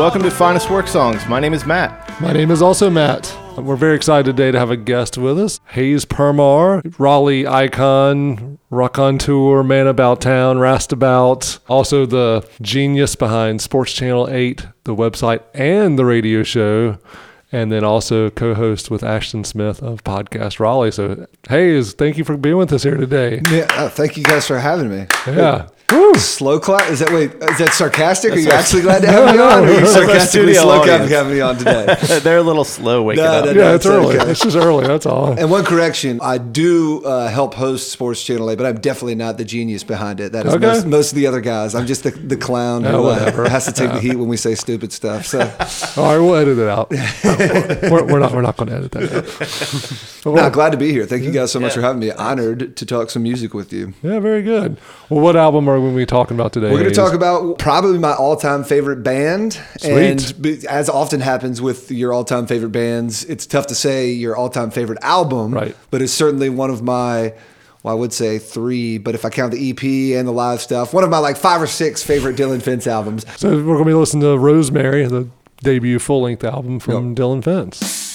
Welcome to Finest Work Songs. My name is Matt. My name is also Matt. We're very excited today to have a guest with us. Hayes Permar, Raleigh icon, raconteur, man about town, rastabout, also the genius behind Sports Channel 8, the website, and the radio show. And then also co host with Ashton Smith of Podcast Raleigh. So, Hayes, thank you for being with us here today. Yeah, uh, thank you guys for having me. Yeah. Woo. Slow clap? Is that wait? Is that sarcastic? Are you actually glad to have me on? Or are you sarcastically slow clap having me on today? They're a little slow waking No, up. no, Yeah, it's it's early. okay. It's just early. That's all. And one correction: I do uh, help host Sports Channel 8, but I'm definitely not the genius behind it. That is Okay. most, most of the other guys. I'm just the, the clown who uh, whatever. has to take the heat when we say stupid stuff. So, All right, we'll edit it out. we're, we're not. We're not going to edit that. Out. no, glad to be here. Thank you guys so much for having me. Honored to talk some music with you. Yeah, very good. Well, what album are we be talking about today? We're going to talk about probably my all-time favorite band, Sweet. and as often happens with your all-time favorite bands, it's tough to say your all-time favorite album, Right. But it's certainly one of my, well, I would say three, but if I count the EP and the live stuff, one of my like five or six favorite Dillon Fence albums. So we're going to be listening to Rosemary, the debut full-length album from Dillon Fence.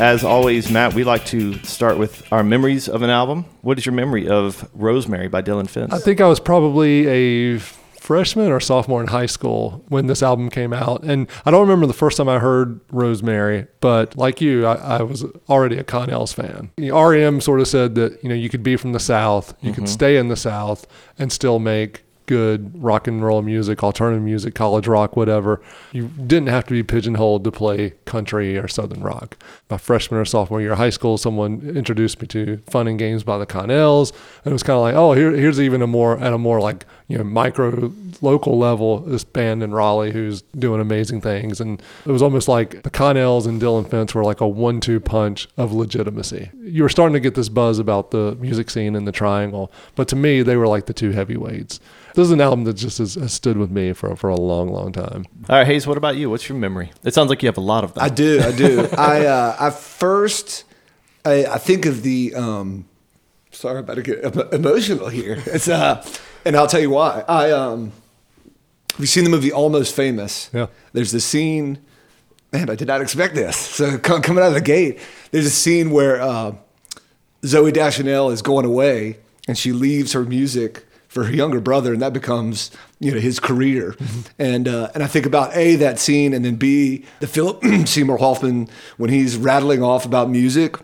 As always, Matt, we like to start with our memories of an album. What is your memory of Rosemary by Dillon Fence? I think I was probably a freshman or sophomore in high school when this album came out. And I don't remember the first time I heard Rosemary, but like you, I, I was already a Connells fan. You know, REM sort of said that, you know, you could be from the South, you could mm-hmm. stay in the South and still make good rock and roll music, alternative music, college rock, whatever. You didn't have to be pigeonholed to play country or southern rock. My freshman or sophomore year of high school, someone introduced me to Fun and Games by the Connells, and it was kind of like, oh, here, here's even a more at a more like you know micro local level this band in Raleigh who's doing amazing things, and it was almost like the Connells and Dillon Fence were like a one-two punch of legitimacy. You were starting to get this buzz about the music scene in the Triangle, but to me, they were like the two heavyweights. This is an album that just has, has stood with me for for a long, long time. All right, Hayes, what about you? What's your memory? It sounds like you have a lot of them. I do, I do. I uh, I first I, I think of the um, sorry, I'm about to get emotional here. It's uh, and I'll tell you why. I um, have you seen the movie Almost Famous? Yeah. There's the scene. Man, I did not expect this. So coming out of the gate, there's a scene where uh, Zooey Deschanel is going away, and she leaves her music for her younger brother, and that becomes you know his career. And uh, and I think about a that scene, and then b the Philip Seymour Hoffman when he's rattling off about music.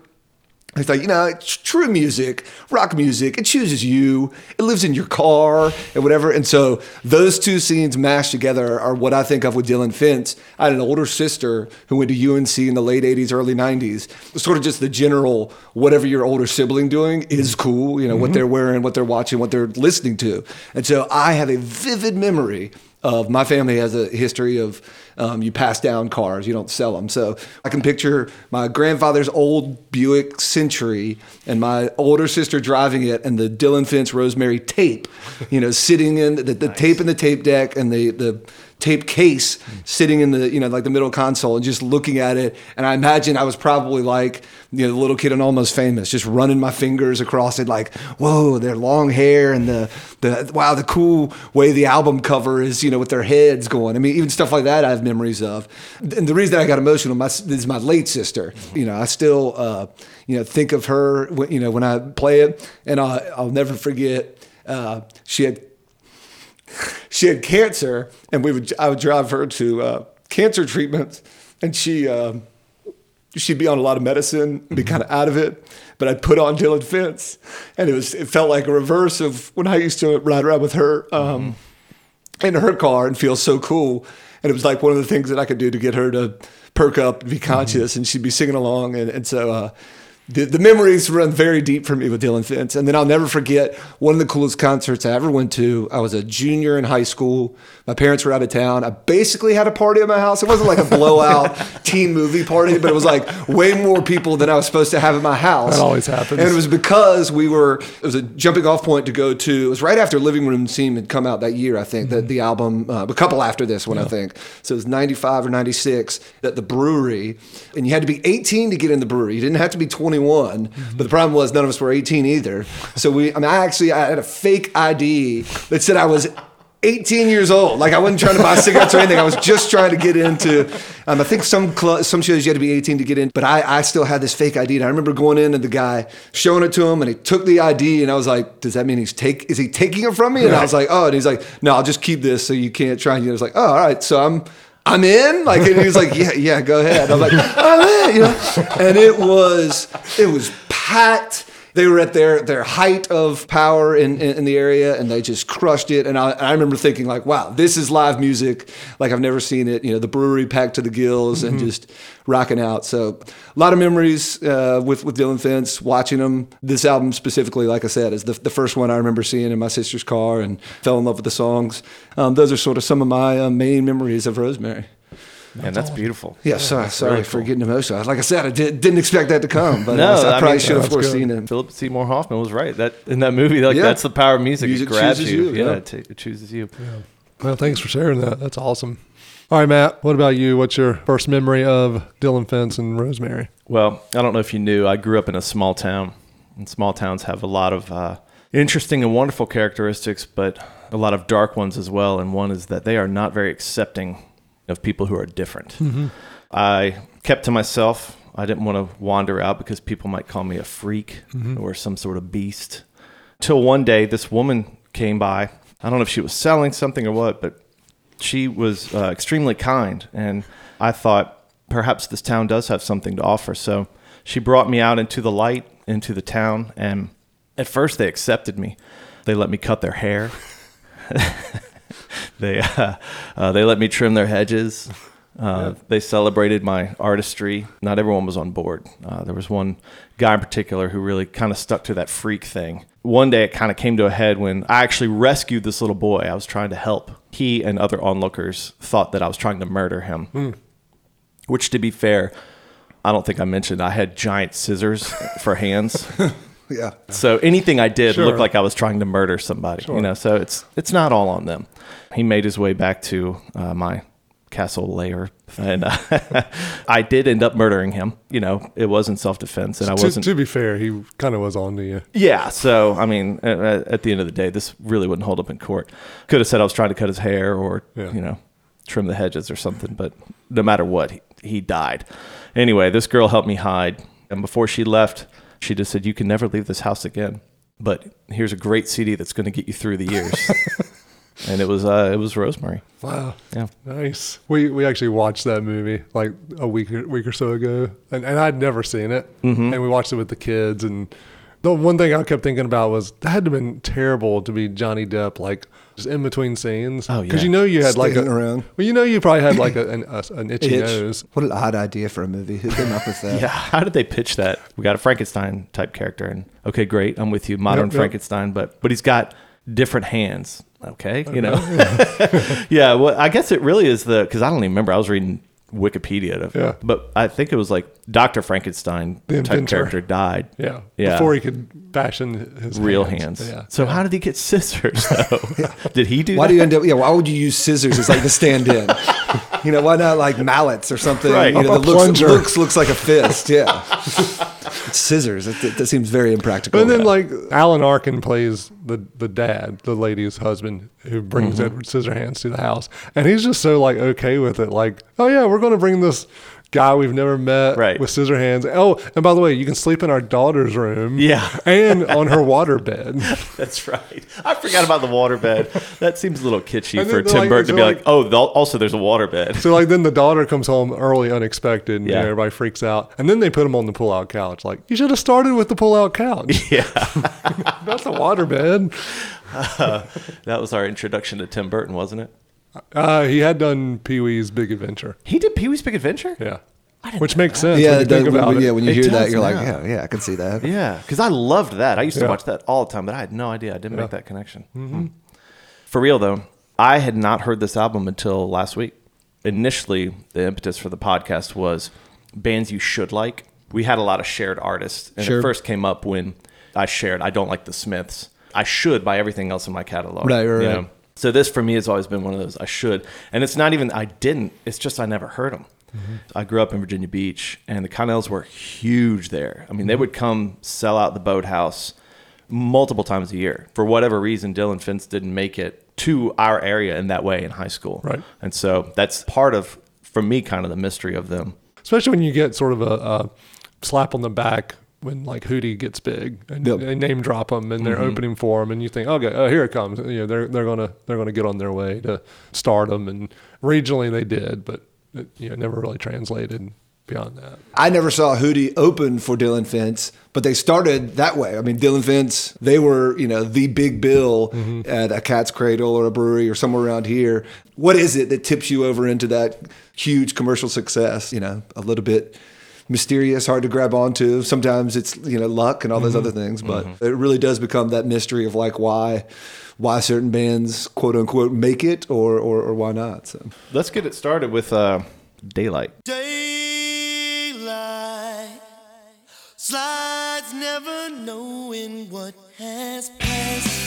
It's like, you know, it's true music, rock music, it chooses you, it lives in your car and whatever. And so those two scenes mashed together are what I think of with Dillon Fence. I had an older sister who went to UNC in the late 80s, early 90s. Sort of just the general, whatever your older sibling doing is cool, you know, what mm-hmm. they're wearing, what they're watching, what they're listening to. And so I have a vivid memory of my family has a history of um, you pass down cars, you don't sell them. So I can picture my grandfather's old Buick Century and my older sister driving it and the Dillon Fence Rosemary tape, you know, sitting in the, the tape in the tape deck and the, the tape case sitting in the, you know, like the middle console and just looking at it. And I imagine I was probably like, you know, the little kid in Almost Famous, just running my fingers across it like, whoa, their long hair and the, the, wow, the cool way the album cover is, you know, with their heads going. I mean, even stuff like that I have memories of. And the reason I got emotional my, is my late sister. You know, I still, uh, you know, think of her, you know, when I play it and I, I'll never forget, uh, she had she had cancer, and we would I would drive her to uh, cancer treatments, and she um, she'd be on a lot of medicine, be kind of out of it. But I'd put on Dillon Fence, and it was it felt like a reverse of when I used to ride around with her um, in her car and feel so cool. And it was like one of the things that I could do to get her to perk up and be conscious, and she'd be singing along. And, and so uh, the, the memories run very deep for me with Dillon Fence. And then I'll never forget one of the coolest concerts I ever went to. I was a junior in high school. My parents were out of town. I basically had a party at my house. It wasn't like a blowout teen movie party, but it was like way more people than I was supposed to have at my house. That always happens. And it was because we were, it was a jumping off point to go to, it was right after Living Room Scene had come out that year, I think, the, the album, uh, a couple after this one, I think. So it was 95 or 96 at the brewery. And you had to be 18 to get in the brewery. You didn't have to be 21. But the problem was none of us were 18 either. So we, I mean, I actually, I had a fake ID that said I was 18 years old. Like I wasn't trying to buy cigarettes or anything. I was just trying to get into. Um, I think some cl- some shows you had to be 18 to get in, but I, I still had this fake ID. And I remember going in and the guy showing it to him, and he took the ID, and I was like, "Does that mean he's take? Is he taking it from me?" And I was like, "Oh," and he's like, "No, I'll just keep this so you can't try." And I was like, "Oh, all right." So I'm. I'm in, like, and he was like, "Yeah, yeah, go ahead." I'm like, "I'm in," you know, and it was, it was packed they were at their their height of power in, in, in the area and they just crushed it. And I, I remember thinking like wow this is live music. Like i've never seen it. You know the brewery packed to the gills and just rocking out. So a lot of memories uh, with with dillon fence watching him. This album specifically like i said is the, the first one i remember seeing in my sister's car and fell in love with the songs. Um, those are sort of some of my uh, main memories of rosemary And that's beautiful. yeah, sorry, sorry really for cool. getting emotional. Like I said, I did, didn't expect that to come, but No, I, I probably mean, should have that's foreseen good. it. Philip Seymour Hoffman was right. That in that movie, like Yeah. that's the power of music. Music it grabs you. you, Yeah, yeah. it, ta- it chooses you. Well, thanks for sharing that. That's awesome. All right, Matt, what about you? What's your first memory of Dillon Fence and Rosemary? Well, I don't know if you knew, I grew up in a small town, and small towns have a lot of uh, interesting and wonderful characteristics, but a lot of dark ones as well. And one is that they are not very accepting of people who are different. I kept to myself. I didn't want to wander out because people might call me a freak or some sort of beast. Till one day, this woman came by. I don't know if she was selling something or what, but she was uh, extremely kind, and I thought perhaps this town does have something to offer. So she brought me out into the light, into the town, and at first they accepted me. They let me cut their hair. they uh, uh, they let me trim their hedges. Uh, They celebrated my artistry. Not everyone was on board. Uh, there was one guy in particular who really kind of stuck to that freak thing. One day it kind of came to a head when I actually rescued this little boy. I was trying to help. He and other onlookers thought that I was trying to murder him. Which, to be fair, I don't think I mentioned I had giant scissors for hands. Yeah. So anything I did Sure. looked like I was trying to murder somebody. You know, so it's it's not all on them. He made his way back to uh, my castle lair, and uh, I did end up murdering him. You know, it wasn't self defense, and I wasn't. to be fair, he kind of was on to you. yeah. So I mean, at, at the end of the day, this really wouldn't hold up in court. Could have said I was trying to cut his hair or Yeah. you know trim the hedges or something, but no matter what, he, he died. Anyway, this girl helped me hide, and before she left, she just said, "You can never leave this house again." But here's a great CD that's going to get you through the years. and it was uh, it was Rosemary. Wow. Yeah. Nice. We we actually watched that movie like a week or, week or so ago, and, and I'd never seen it, Mm-hmm. and we watched it with the kids. And the one thing I kept thinking about was that had to have been terrible to be Johnny Depp, like just in between scenes. Oh, because you know you had like a around. well, you know you probably had like a, an, a, an itchy Itch. nose. What an odd idea for a movie. Who came up with that? Yeah. How did they pitch that? We got a Frankenstein type character, and okay, great, I'm with you, modern Yep, yep. Frankenstein, but but he's got different hands. Okay, you know. yeah. Well, I guess it really is the because I don't even remember. I was reading Wikipedia, to, Yeah. but I think it was like Doctor Frankenstein The type inventor. character died. Yeah. Yeah. Before he could fashion his Real hands. Yeah. So how did he get scissors though? Did he do Why that? do you end up? Yeah, why would you use scissors as like the stand-in? you know, why not like mallets or something? Right. You know, A that looks, looks looks like a fist. Yeah, It's scissors. It, it, that seems very impractical. And then, like Alan Arkin plays the the dad, the lady's husband, who brings Mm-hmm. Edward Scissorhands to the house, and he's just so like okay with it. Like, oh yeah, we're going to bring this guy we've never met Right. with scissor hands. Oh, and by the way, you can sleep in our daughter's room, Yeah. and on her water bed. That's right. I forgot about the waterbed. That seems a little kitschy And for Tim like, Burton to be like- like, "Oh, also there's a waterbed." So like then the daughter comes home early, unexpected, and you know, Yeah. everybody freaks out, and then they put him on the pull-out couch. Like you should have started with the pull-out couch. yeah. That's a waterbed. That was our introduction to Tim Burton, wasn't it? Uh, he had done Pee Wee's Big Adventure. He did Pee Wee's Big Adventure. Yeah. which makes sense yeah, when you it does- think about when, it. yeah, when you It hear that, does you're like, now. yeah, yeah, I can see that. Yeah, because I loved that. I used to Yeah. watch that all the time, but I had no idea. I didn't Yeah. make that connection. Mm. For real though, I had not heard this album until last week. Initially, the impetus for the podcast was bands you should like. We had a lot of shared artists, and Sure. it first came up when I shared. I don't like the Smiths. I should buy everything else in my catalog. Right, right, you right. So this for me has always been one of those I should, and it's not even I didn't. It's just I never heard them. Mm-hmm. I grew up in Virginia Beach, and the Connells were huge there. I mean, they mm-hmm. would come sell out the boathouse multiple times a year. For whatever reason, Dillon Fence didn't make it to our area in that way in high school. Right. And so that's part of, for me, kind of the mystery of them. especially when you get sort of a, a slap on the back when like Hootie gets big and Yep. they name drop them and they're mm-hmm. opening for them and you think okay oh here it comes you know they're they're gonna they're gonna get on their way to stardom and regionally they did but it, you know never really translated beyond that I never saw Hootie open for Dillon Fence, but they started that way. I mean, Dillon Fence, they were, you know, the big bill mm-hmm. at a Cat's Cradle or a brewery or somewhere around here. What is it that tips you over into that huge commercial success? You know, a little bit mysterious, hard to grab onto. Sometimes it's, you know, luck and all those other things, but it really does become that mystery of like why why certain bands quote unquote make it or or, or why not. So Let's get it started with uh, Daylight. Daylight slides, never knowing what has passed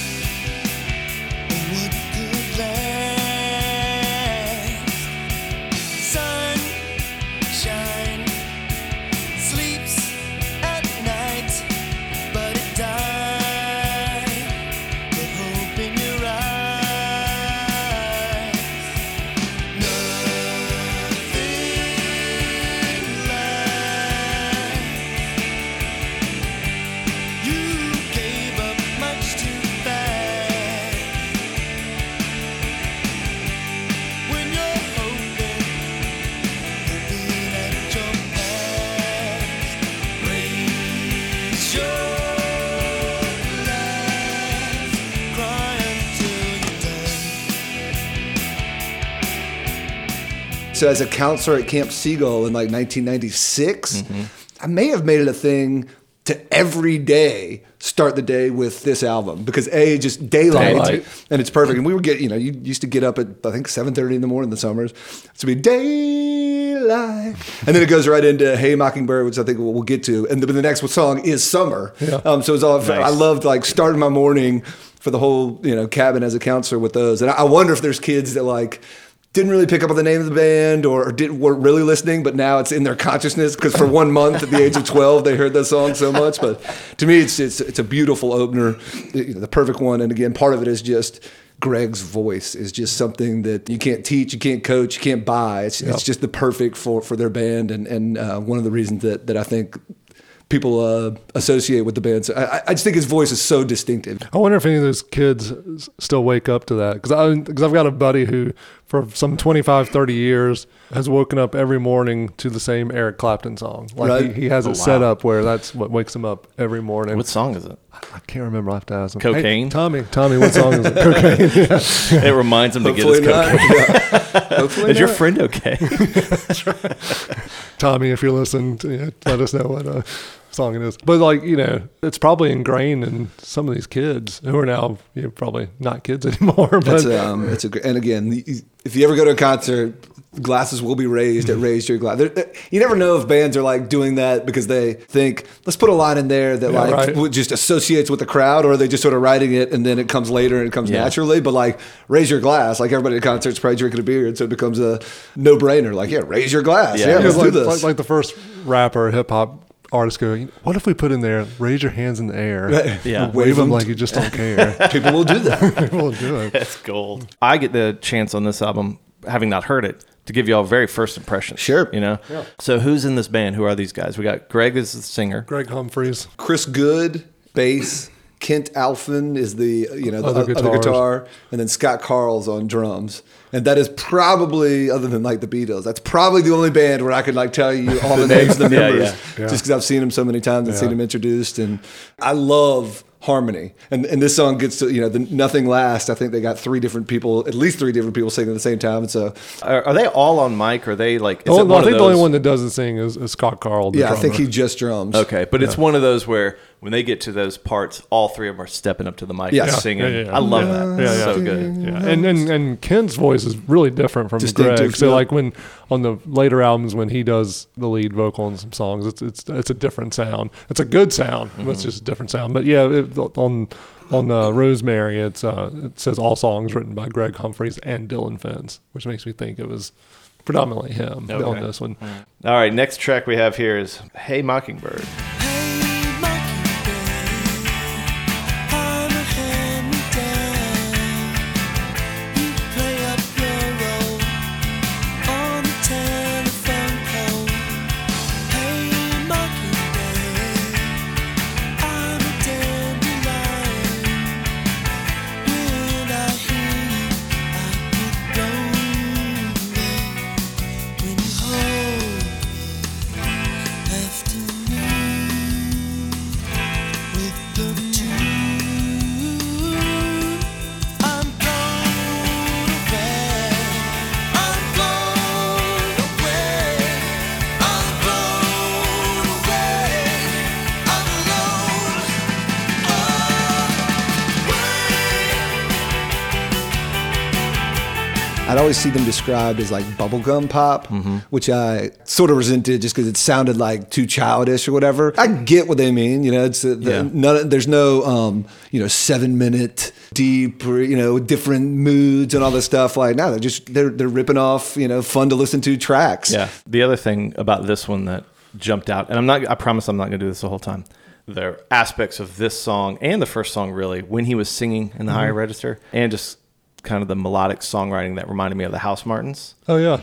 So as a counselor at Camp Siegel in like 1996, I may have made it a thing to every day start the day with this album because a just daylight, Daylight. and it's perfect. And we would get you know you used to get up at I think 7:30 in the morning in the summers to be daylight, and then it goes right into Hey Mockingbird, which I think we'll, we'll get to, and the, the next song is Summer. Yeah. Um, so it's all I Nice. loved like starting my morning for the whole you know cabin as a counselor with those, and I, I wonder if there's kids that like didn't really pick up on the name of the band or, or didn't weren't really listening, but now it's in their consciousness because for one month at the age of twelve they heard that song so much. But to me, it's it's it's a beautiful opener, the perfect one. And again, part of it is just. Greg's voice is just something that you can't teach, you can't coach, you can't buy. It's, Yep. it's just the perfect for, for their band, and and uh, one of the reasons that, that I think people uh, associate with the band. So I, I just think his voice is so distinctive. I wonder if any of those kids still wake up to that because I because I've got a buddy who for some 25 30 years has woken up every morning to the same Eric Clapton song like Right. he, he has Oh, it set up where that's what wakes him up every morning What song is it? I can't remember I have to ask him Cocaine? hey, Tommy Tommy what song is it cocaine yeah. It reminds him to get his Hopefully not. cocaine. Yeah. Hopefully Is your friend okay? Tommy if you're listening to, yeah, let us know what uh, song it is but like you know it's probably ingrained in some of these kids who are now you know, probably not kids anymore but That's um, it's a gr- and again, the- if you ever go to a concert, glasses will be raised at raise your glass. There- there- You never know if bands are like doing that because they think let's put a line in there that Yeah, like right. just associates with the crowd, or are they just sort of writing it and then it comes later and it comes Yeah. naturally. But like raise your glass, like everybody at concerts probably drinking a beer, and so it becomes a no brainer. Like yeah, raise your glass. Yeah. Yeah, It It was let's do like, this. like, like the first rapper hip hop artist go, what if we put in there, raise your hands in the air, Yeah. wave Wave them 'em. like you just don't care. People will do that. People will do it. That's gold. I get the chance on this album, having not heard it, to give you all very first impressions. Sure. You know? Yeah. So who's in this band? Who are these guys? We got Greg as the singer. Greg Humphreys. Chris Goode, bass. Kent Alphin is the you know the Other other, guitar, and then Scott Carle's on drums. And that is probably, other than like the Beatles, that's probably the only band where I could like tell you all the names of the members, yeah. Yeah. just because I've seen them so many times and Yeah. seen them introduced. And I love harmony. And and this song gets to you know the nothing last. I think they got three different people, at least three different people singing at the same time. And so Are, are they all on mic? Or are they like? Is Oh, it no, one I think of the only one that doesn't sing is, is Scott Carle. The yeah, I think he just drums. Okay, but it's one of those where when they get to those parts, all three of them are stepping up to the mic Yeah. and singing. yeah, yeah. I love that. Yeah, yeah. so good. Yeah, and, and and Ken's voice is really different from Greg. So yeah. like when on the later albums when he does the lead vocal in some songs, it's it's it's a different sound. It's a good sound, but it's just a different sound. But yeah, it, on on uh, Rosemary, it's uh, it says all songs written by Greg Humphreys and Dillon Fence, which makes me think it was predominantly him on this one. All right, next track we have here is "Hey Mockingbird." Always see them described as like bubblegum pop, Mm-hmm. which I sort of resented just because it sounded like too childish or whatever. I get what they mean, you know. It's the, Yeah. none, there's no um, you know seven minute deep or you know different moods and all this stuff. Like no, they're just they're they're ripping off you know fun to listen to tracks. Yeah. The other thing about this one that jumped out, and I'm not. I promise I'm not going to do this the whole time. There are aspects of this song and the first song really when he was singing in the higher register, and just kind of the melodic songwriting that reminded me of the Housemartins. Oh yeah,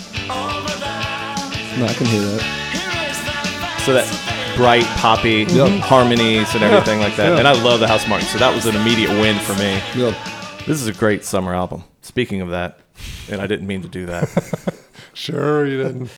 No, I can hear that. So that bright poppy harmonies and everything like that. Yeah. And I love the Housemartins, so that was an immediate win for me. Yep. This is a great summer album. Speaking of that, and I didn't mean to do that. sure you didn't.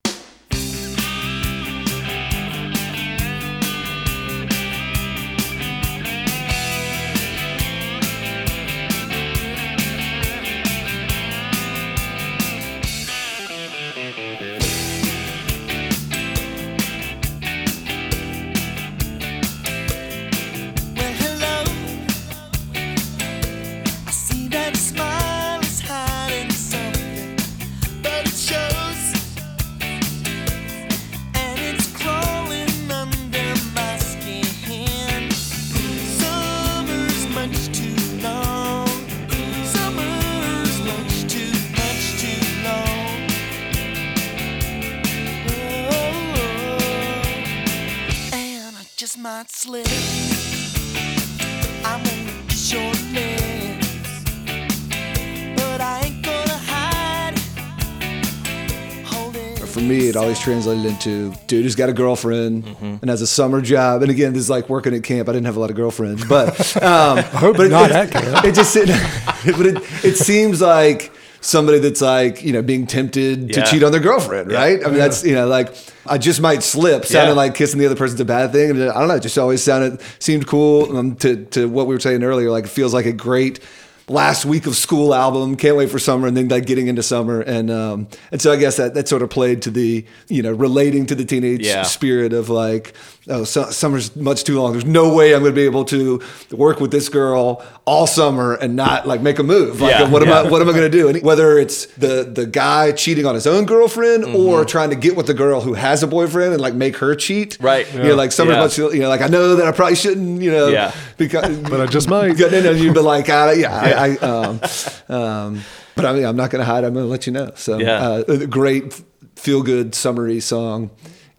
Always translated into dude who's got a girlfriend and has a summer job. And again, this is like working at camp. I didn't have a lot of girlfriends, but um, I hope but not it, camp. It just it, but it, it seems like somebody that's like you know being tempted to cheat on their girlfriend, right? I mean, that's you know like I just might slip, sounding Yeah. like kissing the other person's a bad thing, and I don't know, it just always sounded seemed cool um, to to what we were saying earlier. Like it feels like a great last week of school album. Can't wait for summer, and then like getting into summer, and um, and so I guess that that sort of played to the you know relating to the teenage Yeah. spirit of like oh su- summer's much too long. There's no way I'm going to be able to work with this girl all summer and not like make a move. Like Yeah, what am I what am I going to do? And whether it's the the guy cheating on his own girlfriend Mm-hmm. or trying to get with the girl who has a boyfriend and like make her cheat. Right. You know, like summer's Yeah. much you know like I know that I probably shouldn't you know Yeah. because But I just might. yeah, no, no, you'd be like, uh, yeah, I, I um, um, but I mean, I'm not going to hide. I'm going to let you know. So, Yeah. uh, a great feel good summary song,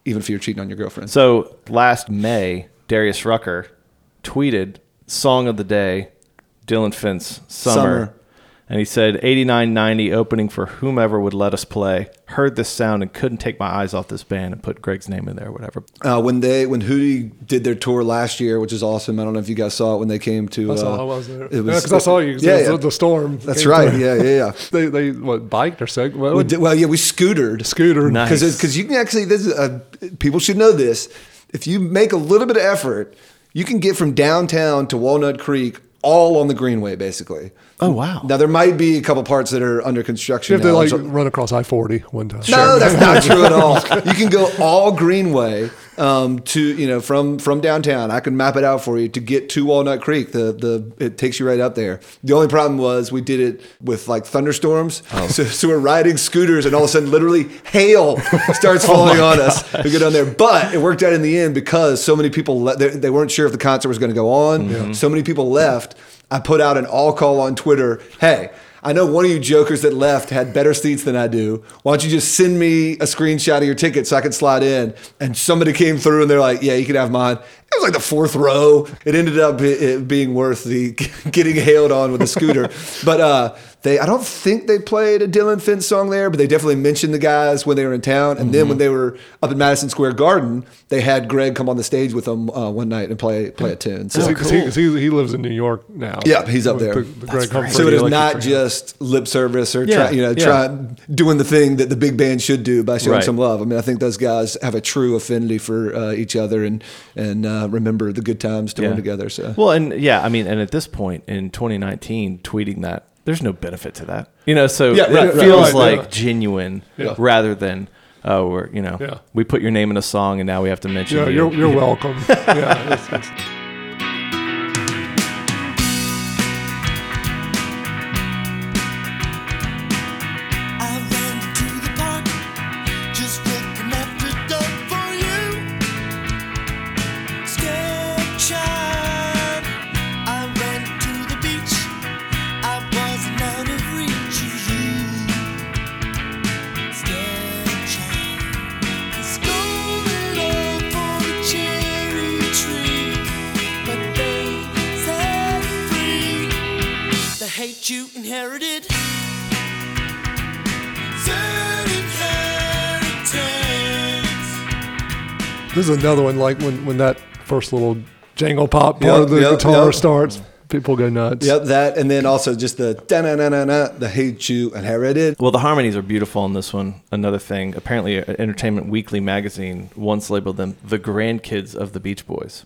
even if you're cheating on your girlfriend. So last May, Darius Rucker tweeted "Song of the Day," Dillon Fence, "Summer,", Summer. And he said "89.90 opening for whomever would let us play." Heard this sound and couldn't take my eyes off this band and put Greg's name in there, or whatever. Uh, when they when Hootie did their tour last year, which is awesome. I don't know if you guys saw it when they came to. I saw. uh, I was there. It Yeah, was 'cause I saw you Yeah, yeah. the storm. That's right. through. Yeah, yeah, yeah. They they what biked or seg? What, We did, well, yeah, we scootered. Scooter. Nice. because because you can actually this is a, people should know this. If you make a little bit of effort, You can get from downtown to Walnut Creek all on the Greenway, basically. Oh wow. Now there might be a couple parts that are under construction. You have to like So- run across I forty one time. no, that's not true at all. You can go all Greenway um, to you know from from downtown. I can map it out for you to get to Walnut Creek. The the it takes you right up there. The only problem was we did it with like thunderstorms. Oh. So, so we're riding scooters and all of a sudden, literally hail starts Oh falling on us. We go down there, but it worked out in the end because so many people le- they, they weren't sure if the concert was going to go on. So many people left. I put out an all call on Twitter. Hey. I know one of you jokers that left had better seats than I do. Why don't you just send me a screenshot of your ticket so I can slide in? And somebody came through and they're like, "Yeah, you can have mine." It was like the fourth row. It ended up it being worth the getting hailed on with a scooter. but uh, they, I don't think they played a Dylan Finn song there, but they definitely mentioned the guys when they were in town. And then when they were up in Madison Square Garden, they had Greg come on the stage with them uh, one night and play play a tune. So. Because he, 'cause he, he lives in New York now. Yeah, he's up there. The, the Greg Humphrey So it is Electric not just lip service or Yeah, try, you know yeah. try doing the thing that the big band should do by showing Right. some love. I mean, I think those guys have a true affinity for uh, each other and and uh, remember the good times doing Yeah. together. So Well, and yeah, I mean, and at this point in 2019, tweeting that there's no benefit to that, you know. So Yeah, it right, right, feels right, like genuine Yeah. rather than oh, we're you know, Yeah. we put your name in a song and now we have to mention Yeah, you. you're, you're welcome. yeah, it's, it's, another one like when, when that first little jangle pop part Yep, of the yep, guitar yep. starts, people go nuts. Yep, that and then also just the da na na na na the hate you inherited. Well, the harmonies are beautiful on this one. Another thing, apparently, uh, Entertainment Weekly magazine once labeled them the grandkids of the Beach Boys,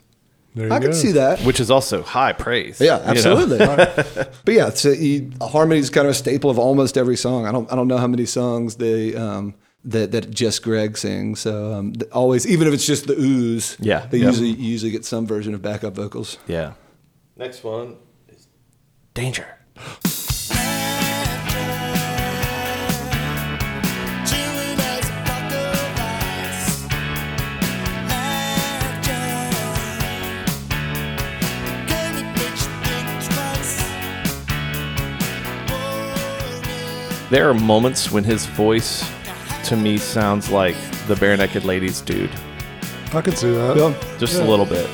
There you I can go. see that. which is also high praise. Yeah, you know? absolutely. but yeah, it's a, you, harmony is kind of a staple of almost every song. I don't I don't know how many songs they um, that that just Greg sings. So um, always, even if it's just the ooze, Yeah, they yeah. usually usually get some version of backup vocals. Yeah. Next one is Danger. Chilling as a block of ice. Laughter. Can it make you think twice? Warning. There are moments when his voice, to me, sounds like the Barenaked Ladies dude, I can see that. just a little bit.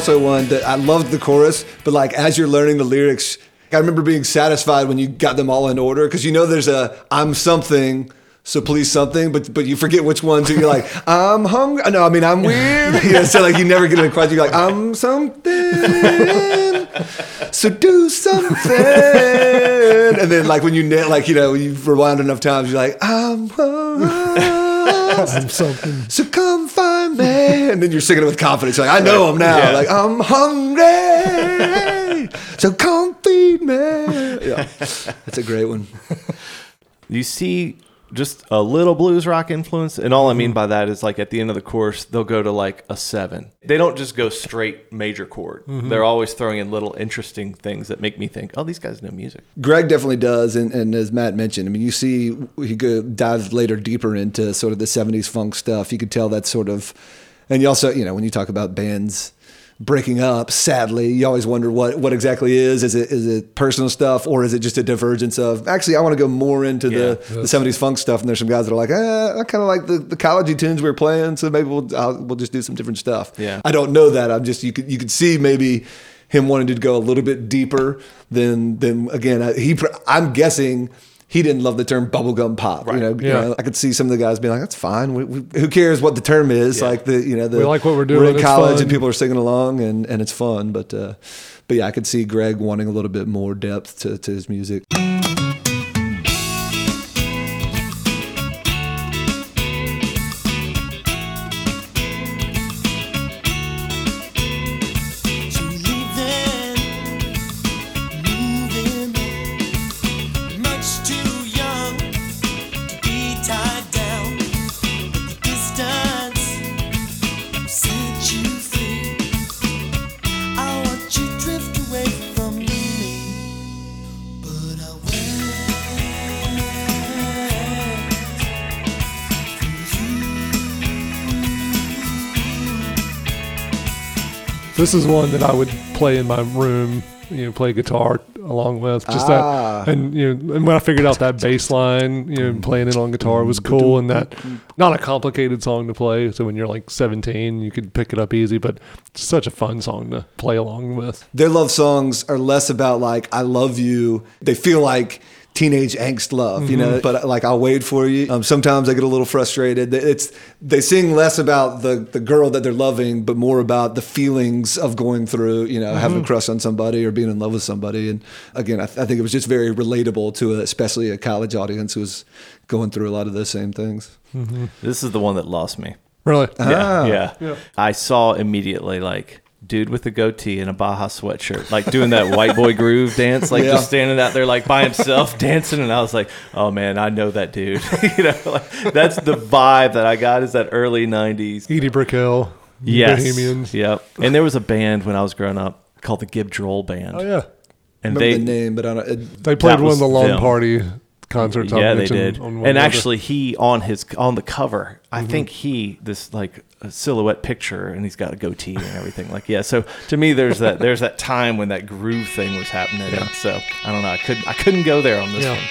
Also one that I loved the chorus, but like as you're learning the lyrics, I remember being satisfied when you got them all in order because you know there's a I'm something. So please something, but but you forget which ones. And you're like, I'm hungry. No, I mean I'm weird. You know, so like you never get it quite. You're like, I'm something. So do something. And then like when you nail, like you know, you rewind enough times, you're like, I'm. lost. Something. So come. And then you're singing it with confidence. You're like, I know him now. Yeah. Like, I'm hungry. So come feed me. Yeah. That's a great one. You see just a little blues rock influence, and all I mean by that is like at the end of the course, they'll go to like a seven. They don't just go straight major chord. Mm-hmm. They're always throwing in little interesting things that make me think, oh, these guys know music. Greg definitely does. And, and as Matt mentioned, I mean, you see, he dives later deeper into sort of the 70s funk stuff. You could tell that sort of. And you also, you know, when you talk about bands breaking up, sadly, you always wonder what what exactly is. Is it is it personal stuff or is it just a divergence of actually I want to go more into the, the 70s funk stuff and there's some guys that are like, eh, I kind of like the, the collegey tunes we were playing, so maybe we'll I'll, we'll just do some different stuff. Yeah. I don't know that. I'm just you could you could see maybe him wanting to go a little bit deeper than than again I- he I'm guessing he didn't love the term bubblegum pop. You know, you know, I could see some of the guys being like, "That's fine. We, we, who cares what the term is? Yeah. Like the you know the We like what we're doing, We're in college fun. and people are singing along and, and it's fun. But uh, but yeah, I could see Greg wanting a little bit more depth to, to his music. This is one that I would play in my room, you know, play guitar along with. Just Ah. that, and you know, and when I figured out that bass line, you know, playing it on guitar was cool, and that not a complicated song to play. So when you're like 17, you could pick it up easy, but it's such a fun song to play along with. Their love songs are less about like "I love you." They feel like teenage angst love, you know. But like I'll wait for you. Um, sometimes I get a little frustrated. It's they sing less about the the girl that they're loving, but more about the feelings of going through, you know, having a crush on somebody or being in love with somebody. And again, I, I think it was just very relatable to a, especially a college audience who was going through a lot of those same things. This is the one that lost me. Really, Ah. Yeah, yeah. I saw immediately like dude with a goatee and a Baja sweatshirt, like doing that white boy groove dance, like Yeah. just standing out there like by himself dancing. And I was like, oh man, I know that dude. you know, like, that's the vibe that I got is that early '90s. Edie Brickell, Yes. Bohemians. Yep. And there was a band when I was growing up called the Gibb Droll Band. Oh yeah, And Remember they the name, but I don't. It, they played one of the was lawn them. party concerts. Yeah, they did. on And of the- actually, he on his on the cover, I Mm-hmm. think he this like a silhouette picture, and he's got a goatee and everything. Like, yeah. So to me, there's that there's that time when that groove thing was happening. And so I don't know. I couldn't I couldn't go there on this Yeah. one.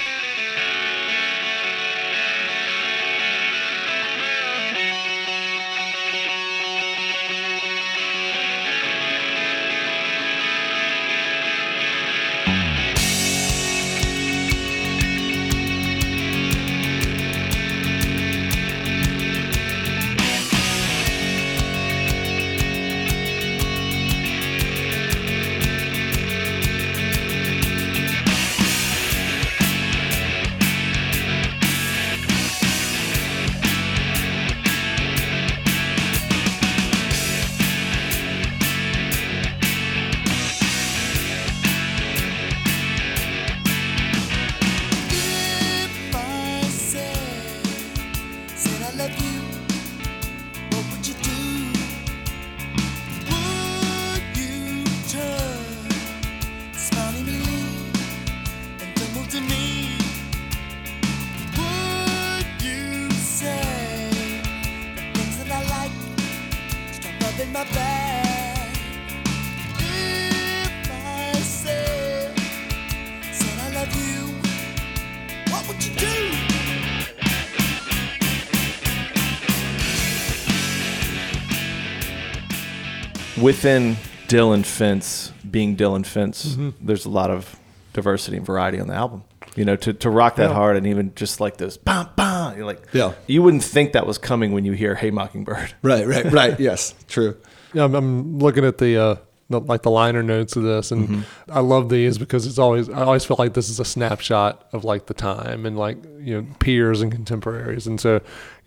Within Dillon Fence being Dillon Fence, Mm-hmm. there's a lot of diversity and variety on the album. You know, to, to rock that Yeah. hard and even just like those bam bam, you're like Yeah. you wouldn't think that was coming when you hear Hey Mockingbird. right, right, right. yes, true. Yeah, I'm, I'm looking at the, uh, the like the liner notes of this, and Mm-hmm. I love these because it's always I always feel like this is a snapshot of like the time and like you know peers and contemporaries, and so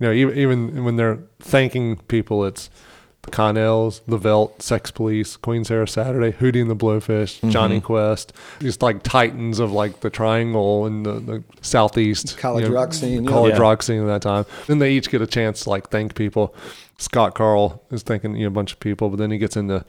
you know even even when they're thanking people, it's the Connells, the Veldt, Sex Police, Queen Sarah Saturday, Hootie and the Blowfish, Mm-hmm. Johnny Quest, just like titans of like the Triangle and the, the Southeast College rock scene, college Yeah. rock scene at that time. Then they each get a chance to like thank people. Scott Carle is thanking you know, a bunch of people, but then he gets into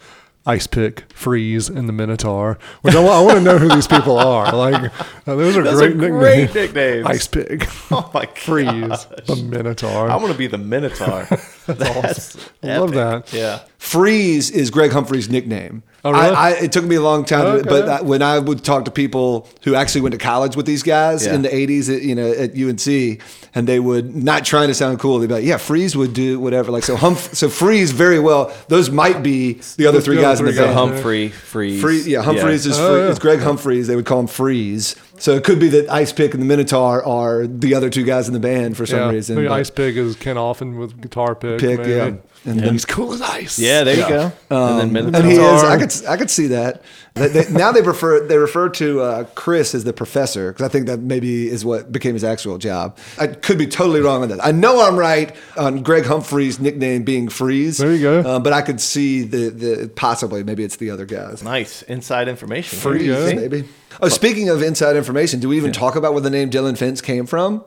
Ice Pick, Freeze, and the Minotaur. Which I, I want to know who these people are. Like uh, those are Those great are nicknames. great nicknames. Ice Pick, Oh my Freeze, gosh. the Minotaur. I want to be the Minotaur. That's I love that. Yeah. Freeze is Greg Humphrey's nickname. Oh, really? I, I, it took me a long time, to, Okay. but I, when I would talk to people who actually went to college with these guys Yeah. in the '80s, at, you know, at UNC, and they would not trying to sound cool, they'd be like, "Yeah, Freeze would do whatever." Like so, Humph- so Freeze very well. Those might be the other three guys in the three guys. band. Humphrey, Freeze. Free, yeah, Humphreys is Oh, free, yeah. it's Greg Humphreys. They would call him Freeze. So it could be that Ice Pick and the Minotaur are the other two guys in the band for some yeah, reason. maybe Ice Pick is Ken Alphin with guitar pick. Pick, maybe. yeah. And then he's cool as ice. Yeah, there you go. and then Minotaur. Um, and he is. I could I could see that. They- they- now they refer they refer to uh, Chris as the professor because I think that maybe is what became his actual job. I could be totally wrong on that. I know I'm right on Greg Humphrey's nickname being Freeze. There you go. Uh, but I could see the the possibly maybe it's the other guys. Nice inside information. Freeze, maybe. Oh, speaking of inside information, do we even talk about where the name Dillon Fence came from?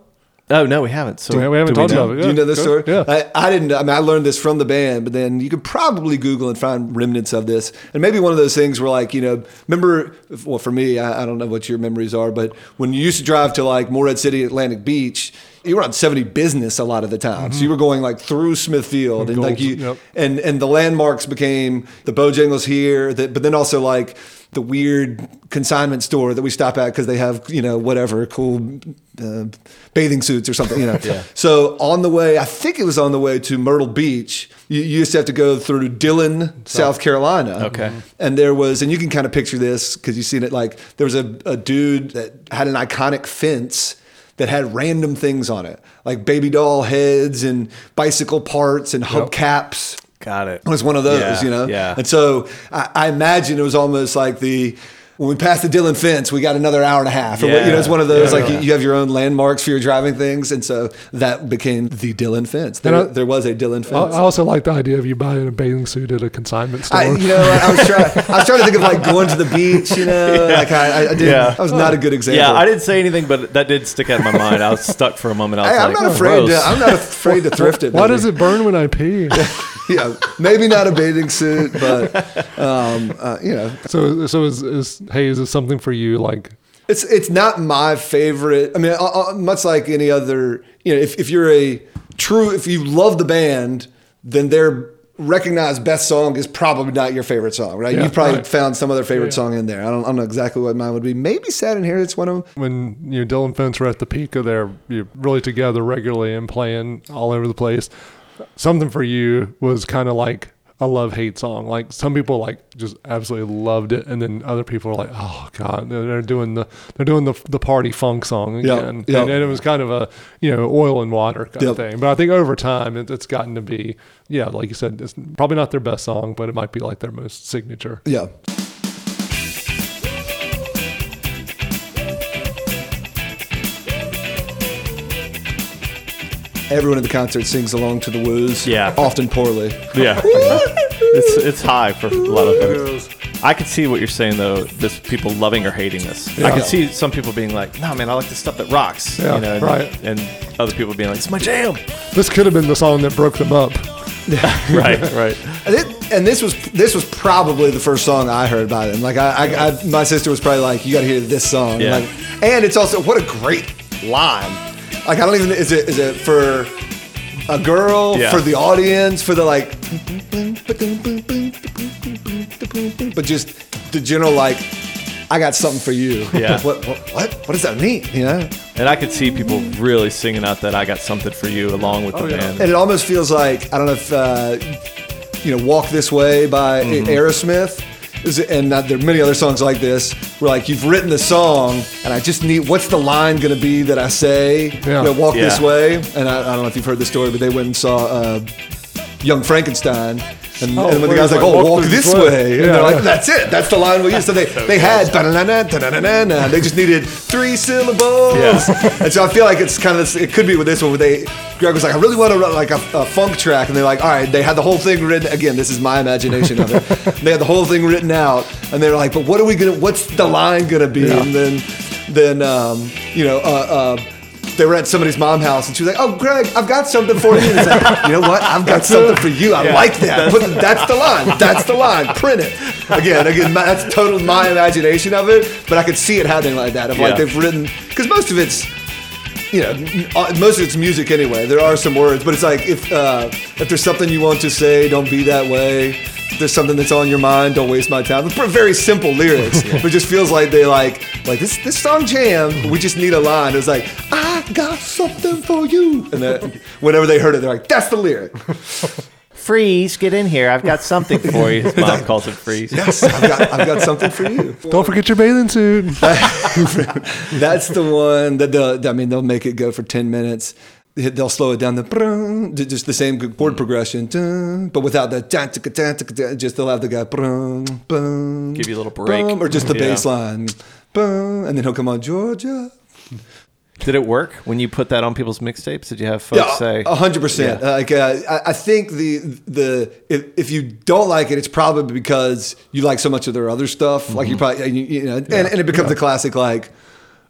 Oh no, we haven't. So We- we haven't do talked know? about it. Do you know this story? yeah. I, I didn't. I mean, I learned this from the band, but then you could probably Google and find remnants of this. And maybe one of those things where, like, you know, remember, well, for me, I, I don't know what your memories are, but when you used to drive to like Morehead City, Atlantic Beach, you were on 70 business a lot of the time. So mm-hmm. you were going like through Smithfield and like Gold- you, yep. and, and the landmarks became the Bojangles here, that, but then also like, the weird consignment store that we stop at because they have you know whatever cool uh, bathing suits or something you know Yeah. so on the way, I think it was on the way to Myrtle Beach. You, you used to have to go through Dillon, South Carolina. Okay. And there was, and you can kind of picture this because you've seen it. Like there was a, a dude that had an iconic fence that had random things on it, like baby doll heads and bicycle parts and hubcaps. Got it. It was one of those, Yeah, you know. yeah. And so I, I imagine it was almost like the when we passed the Dillon fence, we got another hour and a half. Or what, you know, it's one of those Yeah, like yeah. You, you have your own landmarks for your driving things, and so that became the Dillon fence. There, I- there was a Dillon I, fence. I also like the idea of you buying a bathing suit at a consignment store. I, you know, I was trying. I was trying to think of like going to the beach. You know, like I, I did. Yeah. I was not a good example. Yeah, I didn't say anything, but that did stick out in my mind. I was stuck for a moment. I was Hey, I'm like, not oh, afraid. gross. To, I'm not afraid to thrift it. Why maybe. does it burn when I pee? Yeah, maybe not a bathing suit, but um, uh, you know, so, so is, is hey, is this something for you? Like, It's it's not my favorite. I mean, uh, uh, much like any other, you know, if, if you're a true, if you love the band, then their recognized best song is probably not your favorite song, right? Yeah, You've probably right. found some other favorite Yeah. song in there. I don't, I don't know exactly what mine would be. Maybe "Sad in Here." It's one of them. when you know Dillon Fence were at the peak of their you're really together regularly and playing all over the place. Something for you was kind of like a love hate song. Like some people like just absolutely loved it, and then other people are like, oh god, they're doing the they're doing the the party funk song again. yeah. And, and it was kind of a you know oil and water kind of thing. But I think over time it, it's gotten to be yeah, like you said, it's probably not their best song, but it might be like their most signature. Yeah. Everyone at the concert sings along to the woos. Yeah. Often poorly. Yeah, it's it's high for a lot of folks. I could see what you're saying though. This people loving or hating this. I Yeah. can see some people being like, "No, man, I like the stuff that rocks." Yeah, you know, and, right. And other people being like, "It's my jam." This could have been the song that broke them up. Yeah. right, right. And, it, and this was this was probably the first song I heard by them. Like I, I, I my sister was probably like, "You got to hear this song." Yeah. Like, and it's also what a great line. Like I don't even is it is it for a girl Yeah. for the audience for the like, but just the general like, I got something for you. Yeah. What what what, what does that mean? You know. And I could see people really singing out that "I got something for you" along with the Oh, yeah. band. And it almost feels like I don't know if uh, you know "Walk This Way" by Mm-hmm. Aerosmith. Is it, and uh, there are many other songs like this where like you've written the song and I just need what's the line gonna be that I say? Yeah. you know, walk this way. And I, I don't know if you've heard the story but they went and saw uh, Young Frankenstein and, Oh, and when the guy's like oh "Walk walk this way." way? and Yeah, they're like that's it. That's the line we used so they they had da-na-na-na, they just needed three syllables. Yeah. and so I feel like it's kind of this, it could be with this one where they Greg was like I really want to run like a, a funk track and they're like all right they had the whole thing written again this is my imagination of it. They had the whole thing written out and they're like but what are we gonna what's the line gonna be? Yeah. and then then um, you know uh, uh, they were at somebody's mom house, and she was like, "Oh, Greg, I've got something for you." And it's like, you know what? I've got something for you. I Yeah. like that. Put, that's the line. That's the line. Print it again. Again, that's total my imagination of it, but I could see it happening like that. Of like they've written because most of it's you know, uh, most of it's music anyway. There are some words, but it's like if uh, if there's something you want to say, don't be that way. If there's something that's on your mind, don't waste my time. Very simple lyrics, but it just feels like they like like this this song jam. We just need a line. It's like I got something for you, and then whenever they heard it, they're like, that's the lyric. Freeze, get in here. I've got something for you. His mom calls it freeze. Yes, I've got, I've got something for you. Don't forget your bathing suit. That's the one that they'll, I mean, they'll make it go for 10 minutes. They'll slow it down the just the same chord progression, but without the dun, ticka, dun, ticka, dun, just they'll have the guy brung, Give you a little break. or just the Yeah. bass line, bum, and then he'll come on Georgia. Did it work when you put that on people's mixtapes? Did you have folks say? a hundred percent. Like uh, I, I think the the if, if you don't like it, it's probably because you like so much of their other stuff. Like Mm-hmm. you probably you, you know, and, and it becomes a classic. Like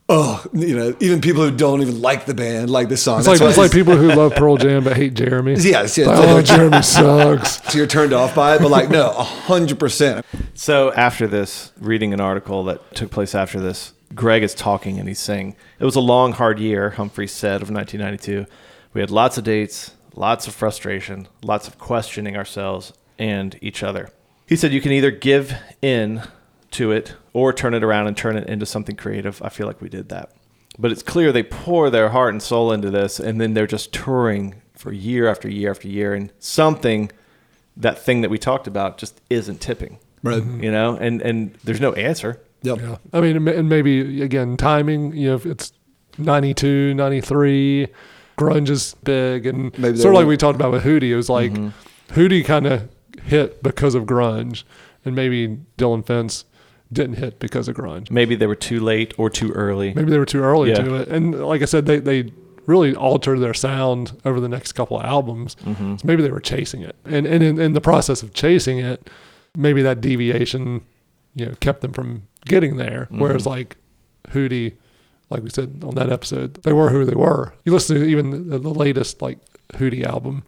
oh, you know, even people who don't even like the band like this song. It's like why it's like people who love Pearl Jam but hate Jeremy. Yes, yes. Like, oh, Jeremy sucks. so you're turned off by it, but like no, a hundred percent. So after this, reading an article that took place after this, Greg is talking and he's saying, It was a long, hard year, Humphrey said, of 1992. We had lots of dates, lots of frustration, lots of questioning ourselves and each other. He said, You can either give in to it or turn it around and turn it into something creative. I feel like we did that. But it's clear they pour their heart and soul into this and then they're just touring for year after year after year and something that thing that we talked about just isn't tipping Right. you know and and there's no answer Yep. Yeah. I mean, and maybe again, timing, you know, if it's 92, 93, grunge is big. And Maybe sort of like we talked about with Hootie, it was like Hootie kind of hit because of grunge. And maybe Dillon Fence didn't hit because of grunge. maybe they were too late or too early Maybe they were too early Yeah. to it. And like I said, they, they really altered their sound over the next couple of albums. Mm-hmm. So maybe they were chasing it. And, and in, in the process of chasing it, maybe that deviation, you know, kept them from getting there. Mm-hmm. Whereas like Hootie, like we said on that episode, they were who they were. You listen to even the, the latest like Hootie album,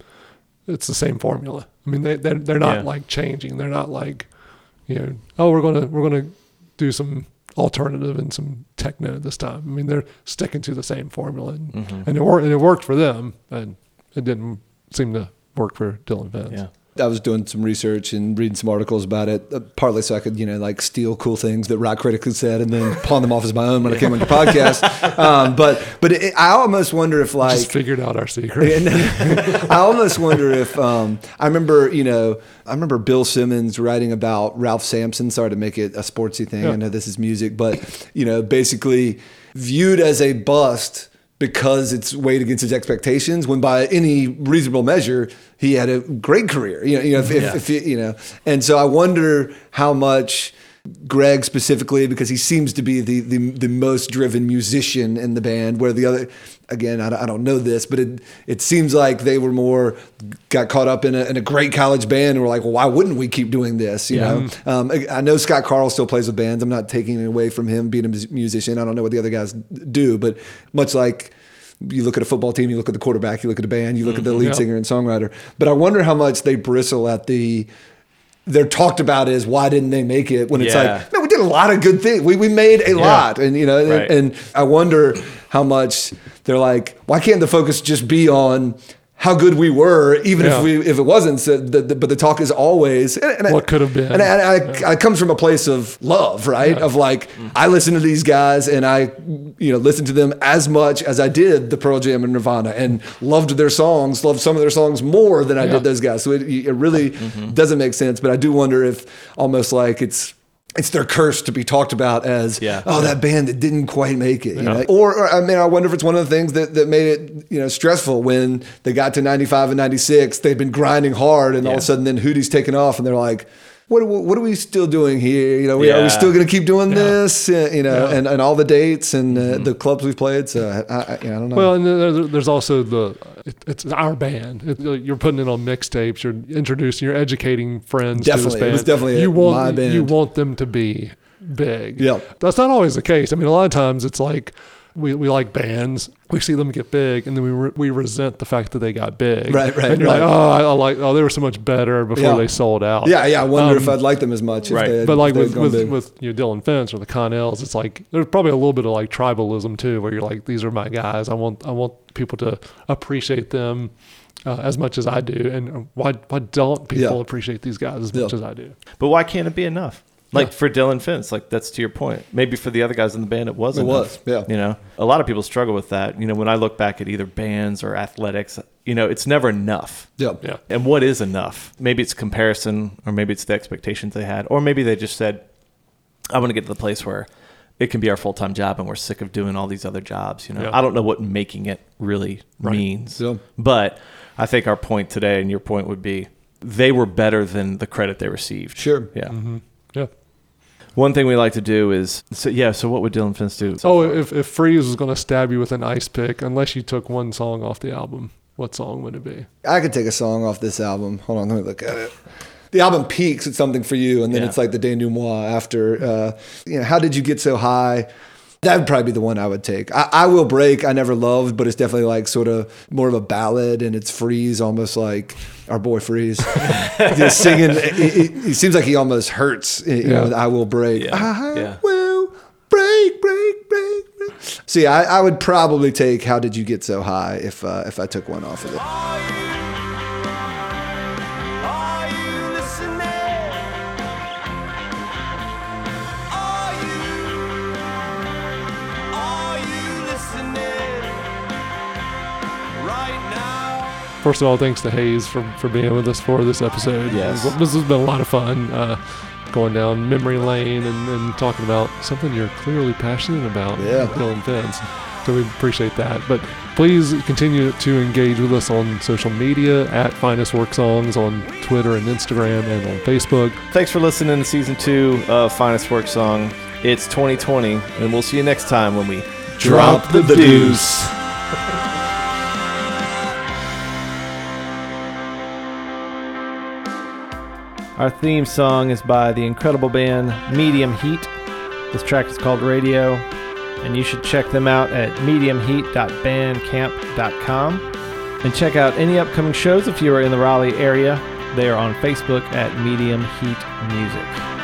it's the same formula. I mean, they, they're, they're not Yeah. like changing. They're not like, you know, oh, we're to, we're to do some alternative and some techno this time. I mean, they're sticking to the same formula, and, Mm-hmm. and it worked. And it worked for them, and it didn't seem to work for Dillon Fence. yeah I was doing some research and reading some articles about it, uh, partly so I could, you know, like steal cool things that rock critics had said and then pawn them off as my own when I came on your podcast. Um, but but it, I almost wonder if like Just figured out our secret. I almost wonder if um, I remember, you know, I remember Bill Simmons writing about Ralph Sampson. Sorry to make it a sportsy thing. Yeah. I know this is music, but you know, basically viewed as a bust because it's weighed against his expectations. When by any reasonable measure, he had a great career. You know, you know, if, Yeah. if, if you know, and so I wonder how much. Greg specifically because he seems to be the, the the most driven musician in the band. Where the other, again, I, don't- I don't know this, but it it seems like they were more got caught up in a, in a great college band and were like, well, why wouldn't we keep doing this? You know, um, I, I know Scott Carle still plays with bands. I'm not taking it away from him being a musician. I don't know what the other guys do, but much like. You look at a football team, you look at the quarterback, you look at a band, you look at the lead Yeah. singer and songwriter. But I wonder how much they bristle at the they're talked about is why didn't they make it when it's Yeah. like no we did a lot of good things. We, we made a lot and you know and- and i wonder how much they're like why can't the focus just be on how good we were even Yeah. if we if it wasn't so the, the, but the talk is always and, and I- What could have been. and, I, and I, I comes from a place of love right of like i listen to these guys and i you know listen to them as much as i did the pearl jam and nirvana and loved their songs loved some of their songs more than i Yeah. did those guys so it, it really mm-hmm. doesn't make sense but i do wonder if almost like it's it's their curse to be talked about as Yeah. oh that band that didn't quite make it you know? or, or I mean I wonder if it's one of the things that, that made it you know stressful when they got to 95 and 96 they'd been grinding hard and all of a sudden then Hootie's taken off and they're like what, are we- what are we still doing here? You know, we, are we still going to keep doing this? Uh, you know, Yeah. and, and all the dates and uh, the clubs we've played. So I, I, I don't know. Well, and there's also the it, it's our band. It, you're putting it on mixtapes. You're introducing. You're educating friends definitely. to Definitely. this band. was definitely you want my band. you want them to be big. Yep. That's not always the case. I mean, a lot of times it's like we, we like bands. We see them get big, and then we re- we resent the fact that they got big. Right, right, And you're right. like, oh, I, I like, oh, they were so much better before Yeah. they sold out. Yeah, yeah. I wonder if Um, I'd like them as much. right. If they had, But like if with gone with, big. with you know, Dillon Fence or the Connells, it's like there's probably a little bit of like tribalism too, where you're like, these are my guys. I want I want people to appreciate them uh, as much as I do, and why why don't people Yeah. appreciate these guys as Yeah. much as I do? But why can't it be enough? Like for Dillon Fence, like that's to your point. Maybe for the other guys in the band, it wasn't. It enough. was, yeah. You know, a lot of people struggle with that. You know, when I look back at either bands or athletics, you know, it's never enough. yeah. Yeah. And what is enough? Maybe it's comparison, or maybe it's the expectations they had, or maybe they just said, "I want to get to the place where it can be our full time job, and we're sick of doing all these other jobs." You know, Yeah. I don't know what making it really means, Yeah. but I think our point today, and your point would be, they were better than the credit they received. Sure. Yeah. Yeah. One thing we like to do is, so yeah. So what would Dillon Fence do? Oh, if if Freeze was going to stab you with an ice pick, unless you took one song off the album, what song would it be? I could take a song off this album. Hold on, let me look at it. The album peaks at something for you, and then Yeah. it's like the denouement after. Uh, you know, how did you get so high? That would probably be the one I would take. I, I will break. I never loved, but it's definitely like sort of more of a ballad, and it's Freeze, almost like our boy Freeze, just singing. It, it, it seems like he almost hurts. You know, Yeah. with I will break. Yeah. I Yeah. will break, break, break, break. See, I, I would probably take "How Did You Get So High" if uh, if I took one off of it. First of all, thanks to Hayes for, for being with us for this episode. Yes. This has been a lot of fun uh, going down memory lane and, and talking about something you're clearly passionate about, Yeah. Dillon Fence. So we appreciate that. But please continue to engage with us on social media at Finest Work Songs on Twitter and Instagram and on Facebook. Thanks for listening to season two of Finest Work Song. It's 2020, and we'll see you next time when we Drop the deuce. Our theme song is by the incredible band Medium Heat. This track is called Radio, and you should check them out at mediumheat.bandcamp.com. And check out any upcoming shows if you are in the Raleigh area. They are on Facebook at Medium Heat Music.